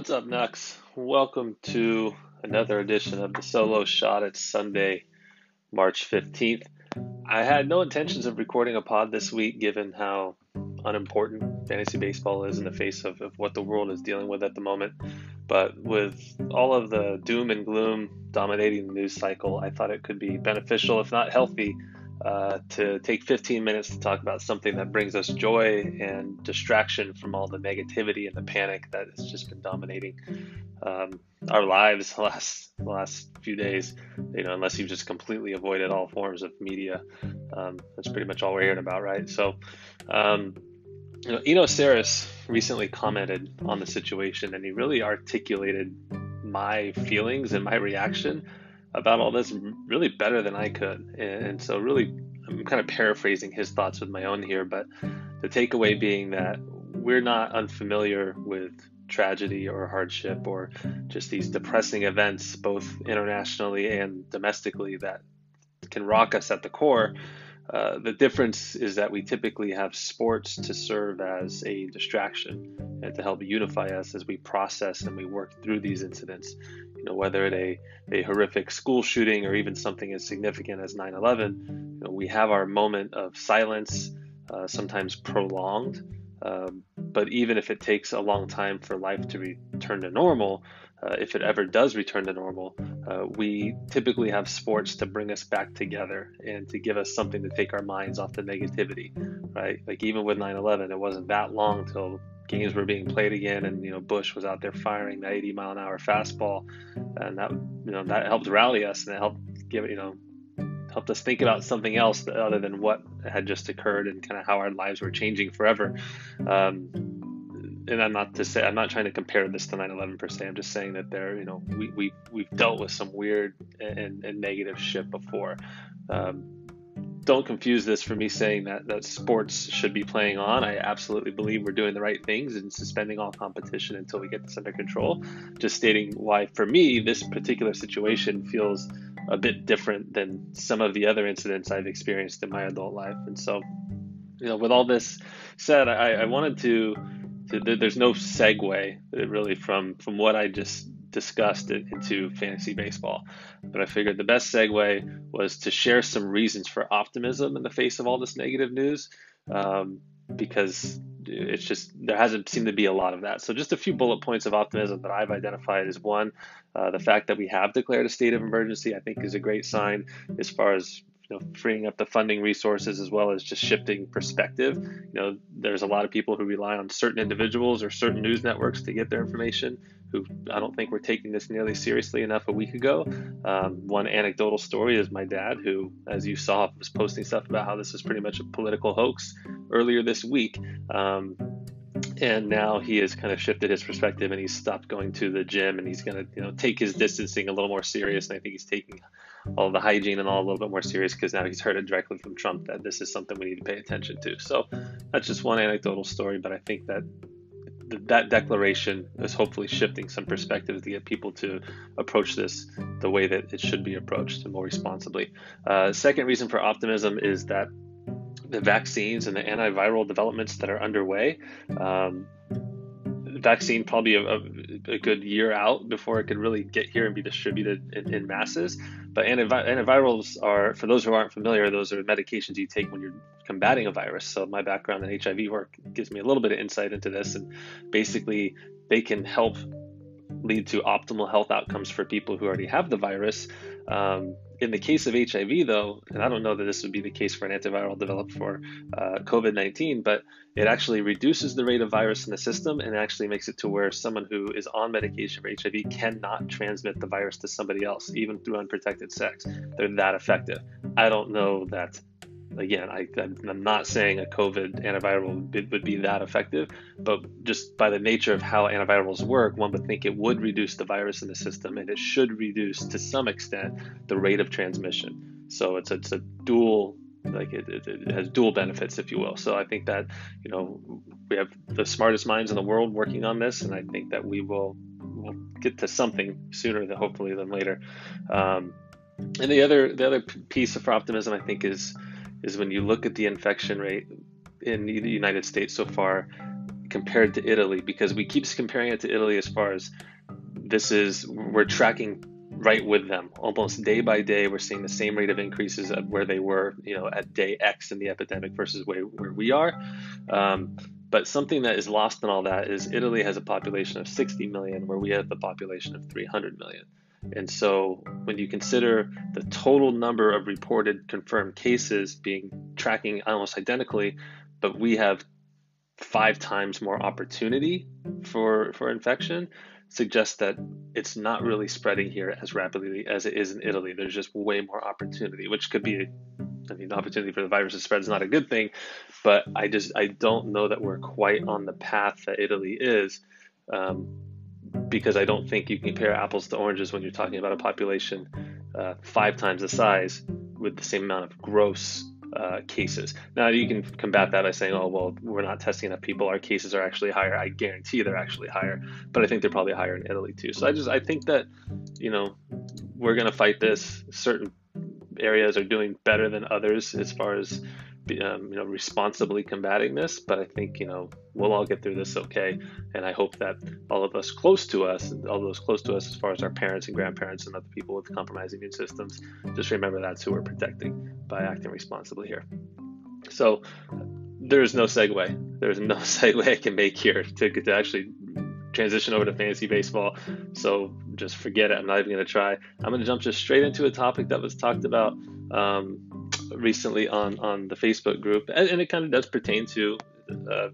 What's up, Nux? Welcome to another edition of the Solo Shot. It's Sunday, March 15th. I had no intentions of recording a pod this week given how unimportant fantasy baseball is in the face of, of what the world is dealing with at the moment. But with all of the doom and gloom dominating the news cycle, I thought it could be beneficial, if not healthy, uh, to take 15 minutes to talk about something that brings us joy and distraction from all the negativity and the panic that has just been dominating um, our lives the last the last few days. You know, unless you've just completely avoided all forms of media, um, that's pretty much all we're hearing about, right? So, um, you know, Eno Sarris recently commented on the situation, and he really articulated my feelings and my reaction about all this really better than I could. And so, really, I'm kind of paraphrasing his thoughts with my own here, but the takeaway being that we're not unfamiliar with tragedy or hardship or just these depressing events, both internationally and domestically, that can rock us at the core. Uh, the difference is that we typically have sports to serve as a distraction and to help unify us as we process and we work through these incidents. You know, whether it a, a horrific school shooting or even something as significant as 9 11, you know, we have our moment of silence, uh, sometimes prolonged. Um, but even if it takes a long time for life to return to normal, uh, if it ever does return to normal, uh, we typically have sports to bring us back together and to give us something to take our minds off the negativity, right? Like even with 9/11, it wasn't that long till games were being played again, and you know Bush was out there firing that 80 mile an hour fastball, and that you know that helped rally us and it helped give you know helped us think about something else other than what had just occurred and kind of how our lives were changing forever. Um, and I'm not to say I'm not trying to compare this to 9/11 per se. I'm just saying that there, you know, we we we've dealt with some weird and, and negative shit before. Um, don't confuse this for me saying that that sports should be playing on. I absolutely believe we're doing the right things and suspending all competition until we get this under control. Just stating why, for me, this particular situation feels a bit different than some of the other incidents I've experienced in my adult life. And so, you know, with all this said, I, I wanted to there's no segue really from from what I just discussed it into fantasy baseball. But I figured the best segue was to share some reasons for optimism in the face of all this negative news, um, because it's just there hasn't seemed to be a lot of that. So just a few bullet points of optimism that I've identified is one, uh, the fact that we have declared a state of emergency, I think, is a great sign as far as you know, freeing up the funding resources as well as just shifting perspective. You know, there's a lot of people who rely on certain individuals or certain news networks to get their information who I don't think were taking this nearly seriously enough a week ago. Um, one anecdotal story is my dad, who, as you saw, was posting stuff about how this is pretty much a political hoax earlier this week. Um, and now he has kind of shifted his perspective and he's stopped going to the gym and he's going to you know take his distancing a little more serious and i think he's taking all the hygiene and all a little bit more serious because now he's heard it directly from trump that this is something we need to pay attention to so that's just one anecdotal story but i think that that declaration is hopefully shifting some perspectives to get people to approach this the way that it should be approached and more responsibly. Uh, second reason for optimism is that the vaccines and the antiviral developments that are underway. Um, vaccine probably a, a, good year out before it could really get here and be distributed in, in masses. But antivi- antivirals are, for those who aren't familiar, those are medications you take when you're combating a virus. So my background in HIV work gives me a little bit of insight into this, and basically they can help lead to optimal health outcomes for people who already have the virus. Um, in the case of HIV, though, and I don't know that this would be the case for an antiviral developed for uh, COVID 19, but it actually reduces the rate of virus in the system and actually makes it to where someone who is on medication for HIV cannot transmit the virus to somebody else, even through unprotected sex. They're that effective. I don't know that again, I, am not saying a COVID antiviral would be that effective, but just by the nature of how antivirals work, one would think it would reduce the virus in the system and it should reduce to some extent the rate of transmission. So it's a, it's a dual like it, it, it, has dual benefits if you will so i think that you know we have the smartest minds in the world working on this and i think that we will will get to something sooner than hopefully than later um, and the other the other piece of optimism i think is is when you look at the infection rate in the United States so far compared to Italy because we keep comparing it to Italy as far as this is we're tracking right with them. Almost day by day we're seeing the same rate of increases at where they were you know at day x in the epidemic versus where, where we are. Um, but something that is lost in all that is italy has a population of 60 million where we have a population of 300 million and so when you consider the total number of reported confirmed cases being tracking almost identically but we have five times more opportunity for for infection suggests that it's not really spreading here as rapidly as it is in Italy. There's just way more opportunity, which could be, I mean, the opportunity for the virus to spread is not a good thing, but I just I don't know that we're quite on the path that Italy is, um, because I don't think you can compare apples to oranges when you're talking about a population uh, five times the size with the same amount of gross uh, cases. Now you can combat that by saying, "Oh, well, we're not testing enough people. Our cases are actually higher." I guarantee they're actually higher, but I think they're probably higher in Italy too. So I just I think that you know we're gonna fight this. Certain areas are doing better than others as far as um, you know responsibly combating this but i think you know we'll all get through this okay and i hope that all of us close to us all those close to us as far as our parents and grandparents and other people with compromised immune systems just remember that's who we're protecting by acting responsibly here. So there's no segue. There's no segue i can make here to, to actually transition over to fantasy baseball. So just forget it. I'm not even going to try. I'm going to jump just straight into a topic that was talked about um, recently on on the Facebook group, and, and it kind of does pertain to uh,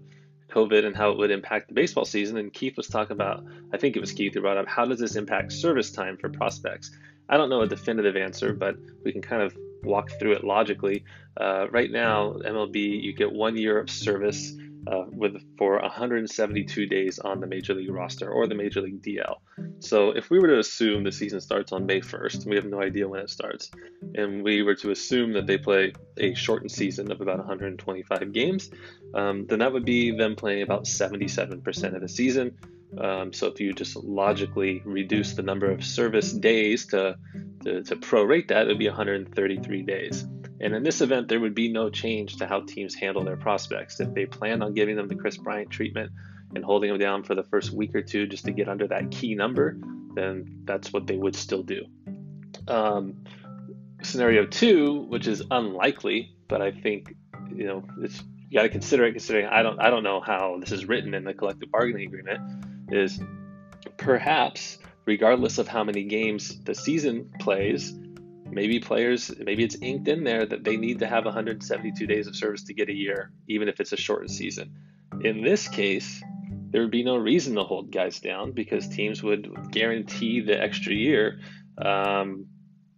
COVID and how it would impact the baseball season. And Keith was talking about, I think it was Keith who brought up, how does this impact service time for prospects? I don't know a definitive answer, but we can kind of walk through it logically. Uh, right now, MLB, you get one year of service uh, with for 172 days on the major league roster or the major league DL. So if we were to assume the season starts on May 1st, we have no idea when it starts, and we were to assume that they play a shortened season of about 125 games, um, then that would be them playing about 77% of the season. Um, so if you just logically reduce the number of service days to, to, to prorate that, it would be 133 days. And in this event, there would be no change to how teams handle their prospects. If they plan on giving them the Kris Bryant treatment and holding them down for the first week or two just to get under that key number, then that's what they would still do. Um, scenario two, which is unlikely, but I think you know it's you got to consider it. Considering I don't I don't know how this is written in the collective bargaining agreement, is perhaps regardless of how many games the season plays, maybe players maybe it's inked in there that they need to have 172 days of service to get a year even if it's a shortened season. In this case there would be no reason to hold guys down because teams would guarantee the extra year um,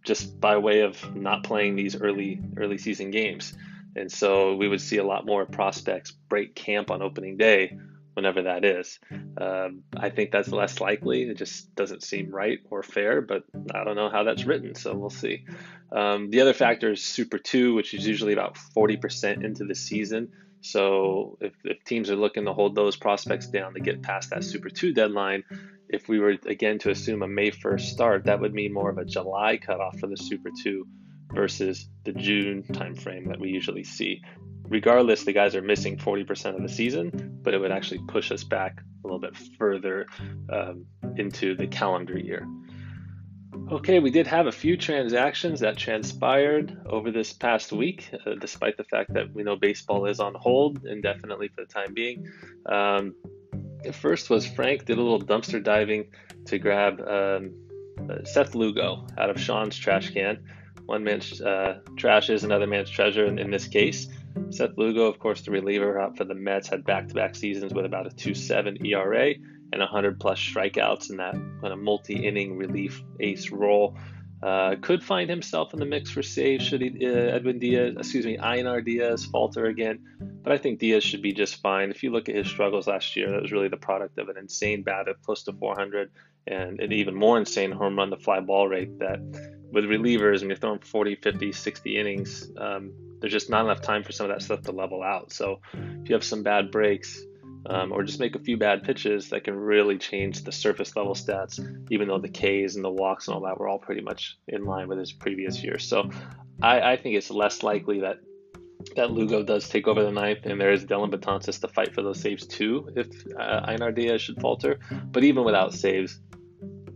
just by way of not playing these early early season games. And so we would see a lot more prospects break camp on opening day whenever that is. Um, I think that's less likely. It just doesn't seem right or fair, but I don't know how that's written, so we'll see. Um, the other factor is Super 2, which is usually about 40% into the season. So if, if teams are looking to hold those prospects down to get past that Super 2 deadline, if we were again to assume a May 1st start, that would mean more of a July cutoff for the Super 2 versus the June timeframe that we usually see regardless, the guys are missing 40% of the season, but it would actually push us back a little bit further um, into the calendar year. Okay, we did have a few transactions that transpired over this past week, uh, despite the fact that we know baseball is on hold indefinitely for the time being. Um, the first was Frank did a little dumpster diving to grab um, uh, Seth Lugo out of Sean's trash can. One man's uh, trash is another man's treasure in, in this case. Seth Lugo, of course, the reliever for the Mets, had back-to-back seasons with about a 2.7 ERA and 100 plus strikeouts in that kind of multi-inning relief ace role. Uh, could find himself in the mix for saves should he, uh, Edwin Diaz, excuse me, Einar Diaz falter again. But I think Diaz should be just fine. If you look at his struggles last year, that was really the product of an insane bat close to 400 and an even more insane home run to fly ball rate that with relievers, when you're throwing 40, 50, 60 innings, um, there's just not enough time for some of that stuff to level out. So if you have some bad breaks um, or just make a few bad pitches, that can really change the surface level stats, even though the Ks and the walks and all that were all pretty much in line with his previous year. So I, I think it's less likely that that Lugo does take over the ninth, and there is Dellin Betances to fight for those saves too if uh, Einar Diaz should falter. But even without saves,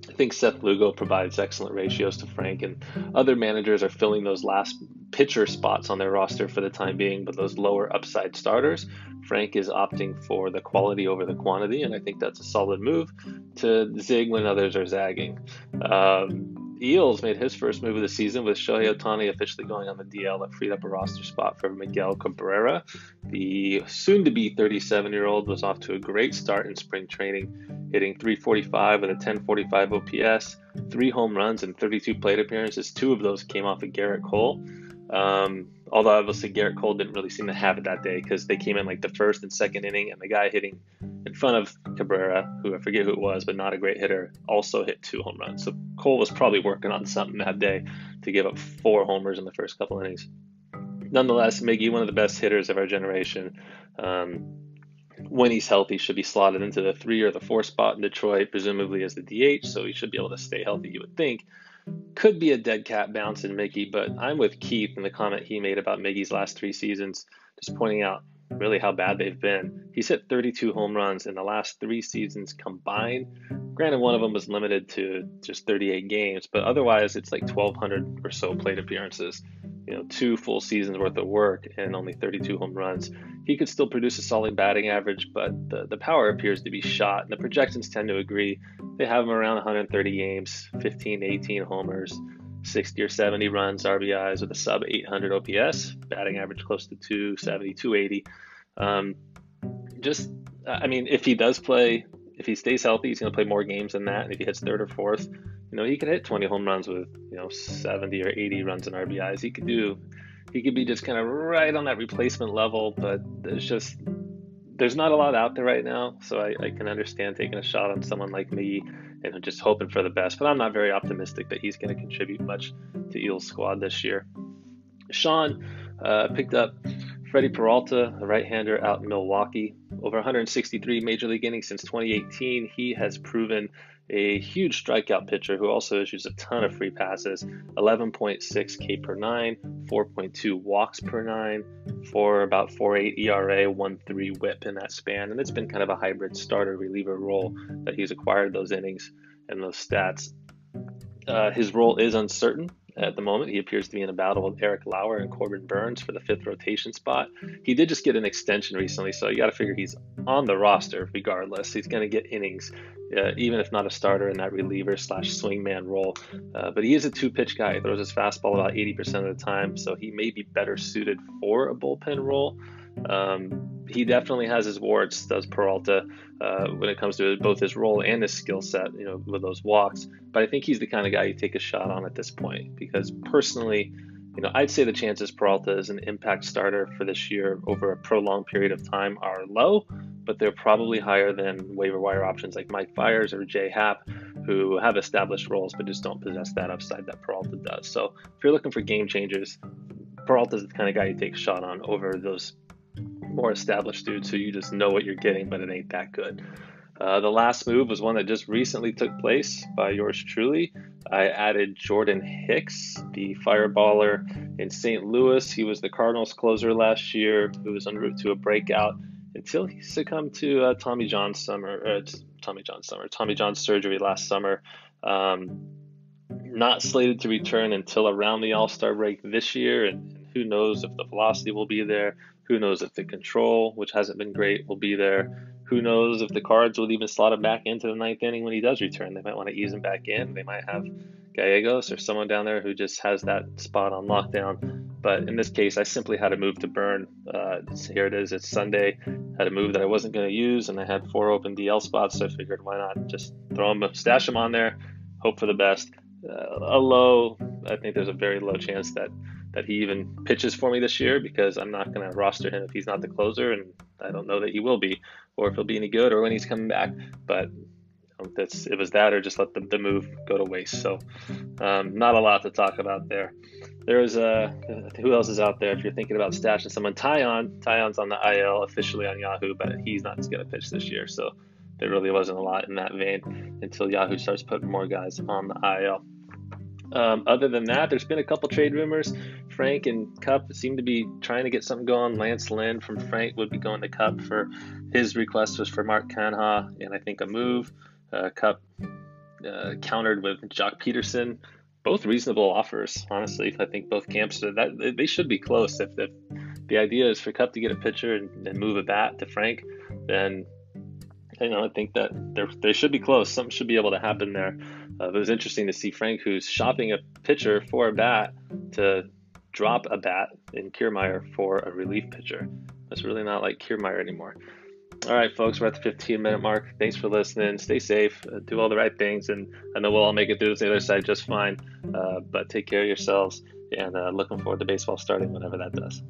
I think Seth Lugo provides excellent ratios to Frank, and other managers are filling those last pitcher spots on their roster for the time being, but those lower upside starters. Frank is opting for the quality over the quantity, and I think that's a solid move to zig when others are zagging. Um, Eels made his first move of the season with Shohei Ohtani officially going on the DL that freed up a roster spot for Miguel Cabrera. The soon to be 37 year old was off to a great start in spring training, hitting 345 with a 1045 OPS, three home runs, and 32 plate appearances. Two of those came off of Gerrit Cole. Um, although obviously Gerrit Cole didn't really seem to have it that day because they came in like the first and second inning, and the guy hitting in front of Cabrera, who I forget who it was, but not a great hitter, also hit two home runs. So Cole was probably working on something that day to give up four homers in the first couple innings. Nonetheless, Miggy, one of the best hitters of our generation, um, when he's healthy, should be slotted into the three or the four spot in Detroit, presumably as the DH, so he should be able to stay healthy, you would think. Could be a dead cat bounce in Miggy, but I'm with Keith in the comment he made about Miggy's last three seasons, just pointing out really how bad they've been. He's hit 32 home runs in the last three seasons combined. Granted, one of them was limited to just 38 games, but otherwise it's like 1,200 or so plate appearances. You know, two full seasons worth of work and only 32 home runs. He could still produce a solid batting average, but the, the power appears to be shot, and the projections tend to agree. They have him around 130 games, 15 to 18 homers. 60 or 70 runs, RBIs with a sub 800 OPS, batting average close to 270, 280. Um, just, I mean, if he does play, if he stays healthy, he's going to play more games than that. And if he hits third or fourth, you know, he could hit 20 home runs with, you know, 70 or 80 runs and RBIs. He could do, he could be just kind of right on that replacement level, but there's just, there's not a lot out there right now. So I, I can understand taking a shot on someone like me and just hoping for the best. But I'm not very optimistic that he's going to contribute much to Eels squad this year. Sean uh, picked up Freddie Peralta, a right-hander out in Milwaukee. Over 163 major league innings since 2018, he has proven a huge strikeout pitcher who also issues a ton of free passes 11.6 K per nine, 4.2 walks per nine, for about 4.8 ERA, 1.3 whip in that span. And it's been kind of a hybrid starter reliever role that he's acquired those innings and those stats. Uh, his role is uncertain at the moment. He appears to be in a battle with Eric Lauer and Corbin Burnes for the fifth rotation spot. He did just get an extension recently, so you got to figure he's on the roster regardless. He's going to get innings, uh, even if not a starter in that reliever slash swingman role. Uh, but he is a two pitch guy. He throws his fastball about 80% of the time, so he may be better suited for a bullpen role. Um, he definitely has his warts, does Peralta, uh, when it comes to both his role and his skill set, you know, with those walks. But I think he's the kind of guy you take a shot on at this point because personally, you know, I'd say the chances Peralta is an impact starter for this year over a prolonged period of time are low, but they're probably higher than waiver wire options like Mike Fiers or Jay Happ, who have established roles but just don't possess that upside that Peralta does. So if you're looking for game changers, Peralta's the kind of guy you take a shot on over those more established dudes who you just know what you're getting, but it ain't that good. Uh, the last move was one that just recently took place by yours truly. I added Jordan Hicks, the fireballer in St. Louis. He was the Cardinals closer last year, who was en route to a breakout until he succumbed to uh, Tommy John summer, uh, Tommy John summer, Tommy John surgery last summer. Um, not slated to return until around the All Star break this year, and who knows if the velocity will be there. Who knows if the control, which hasn't been great, will be there. Who knows if the cards will even slot him back into the ninth inning when he does return. They might want to ease him back in. They might have Gallegos or someone down there who just has that spot on lockdown. But in this case, I simply had to move to burn. Uh, here it is. It's Sunday. Had a move that I wasn't going to use, and I had four open DL spots. So I figured, why not just throw them, stash them on there, hope for the best. Uh, a low, I think there's a very low chance that that he even pitches for me this year because I'm not going to roster him if he's not the closer, and I don't know that he will be, or if he'll be any good, or when he's coming back. But that's it was that, or just let the, the move go to waste. So um, not a lot to talk about there. There is a who else is out there? If you're thinking about stashing someone, Taillon. Taillon's on the IL officially on Yahoo, but he's not going to pitch this year. So there really wasn't a lot in that vein until Yahoo starts putting more guys on the IL. Um, other than that, there's been a couple trade rumors Frank and Cup seem to be trying to get something going. Lance Lynn from Frank would be going to Cup for his request was for Mark Canha and I think a move. Uh, Kupp uh, countered with Joc Pederson. Both reasonable offers, honestly. I think both camps that they should be close. If, if the idea is for Cup to get a pitcher and, and move a bat to Frank, then you know I think that they should be close. Something should be able to happen there. Uh, it was interesting to see Frank, who's shopping a pitcher for a bat, to drop a bat in Kiermaier for a relief pitcher. That's really not like Kiermaier anymore. All right, folks, we're at the 15 minute mark. Thanks for listening. Stay safe, uh, do all the right things, and I know we'll all make it through this the other side just fine. Uh, but take care of yourselves, and uh, looking forward to baseball starting whenever that does.